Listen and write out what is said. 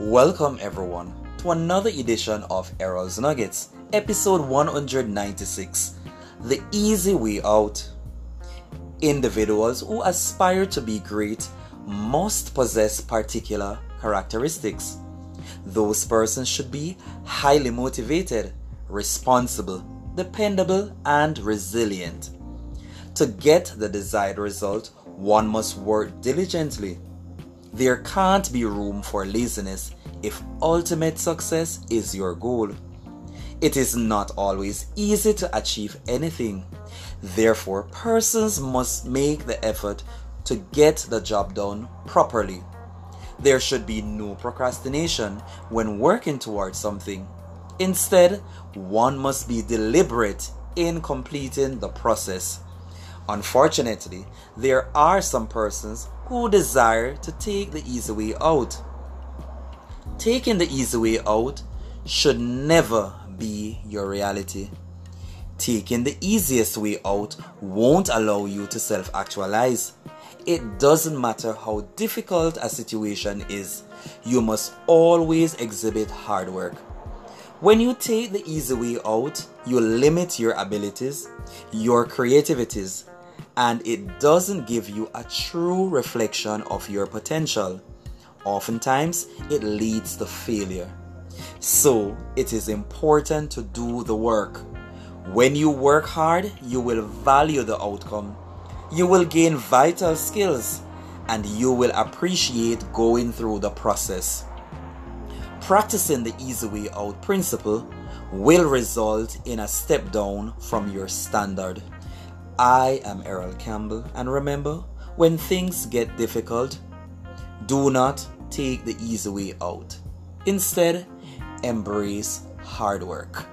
Welcome, everyone, to another edition of Errol's Nuggets, episode 196 The Easy Way Out. Individuals who aspire to be great must possess particular characteristics. Those persons should be highly motivated, responsible, dependable, and resilient. To get the desired result, one must work diligently. There can't be room for laziness if ultimate success is your goal. It is not always easy to achieve anything. Therefore, persons must make the effort to get the job done properly. There should be no procrastination when working towards something. Instead, one must be deliberate in completing the process. Unfortunately, there are some persons who desire to take the easy way out. Taking the easy way out should never be your reality. Taking the easiest way out won't allow you to self actualize. It doesn't matter how difficult a situation is, you must always exhibit hard work. When you take the easy way out, you limit your abilities, your creativities, and it doesn't give you a true reflection of your potential. Oftentimes, it leads to failure. So, it is important to do the work. When you work hard, you will value the outcome. You will gain vital skills and you will appreciate going through the process. Practicing the easy way out principle will result in a step down from your standard. I am Errol Campbell, and remember, when things get difficult, do not take the easy way out. Instead, embrace hard work.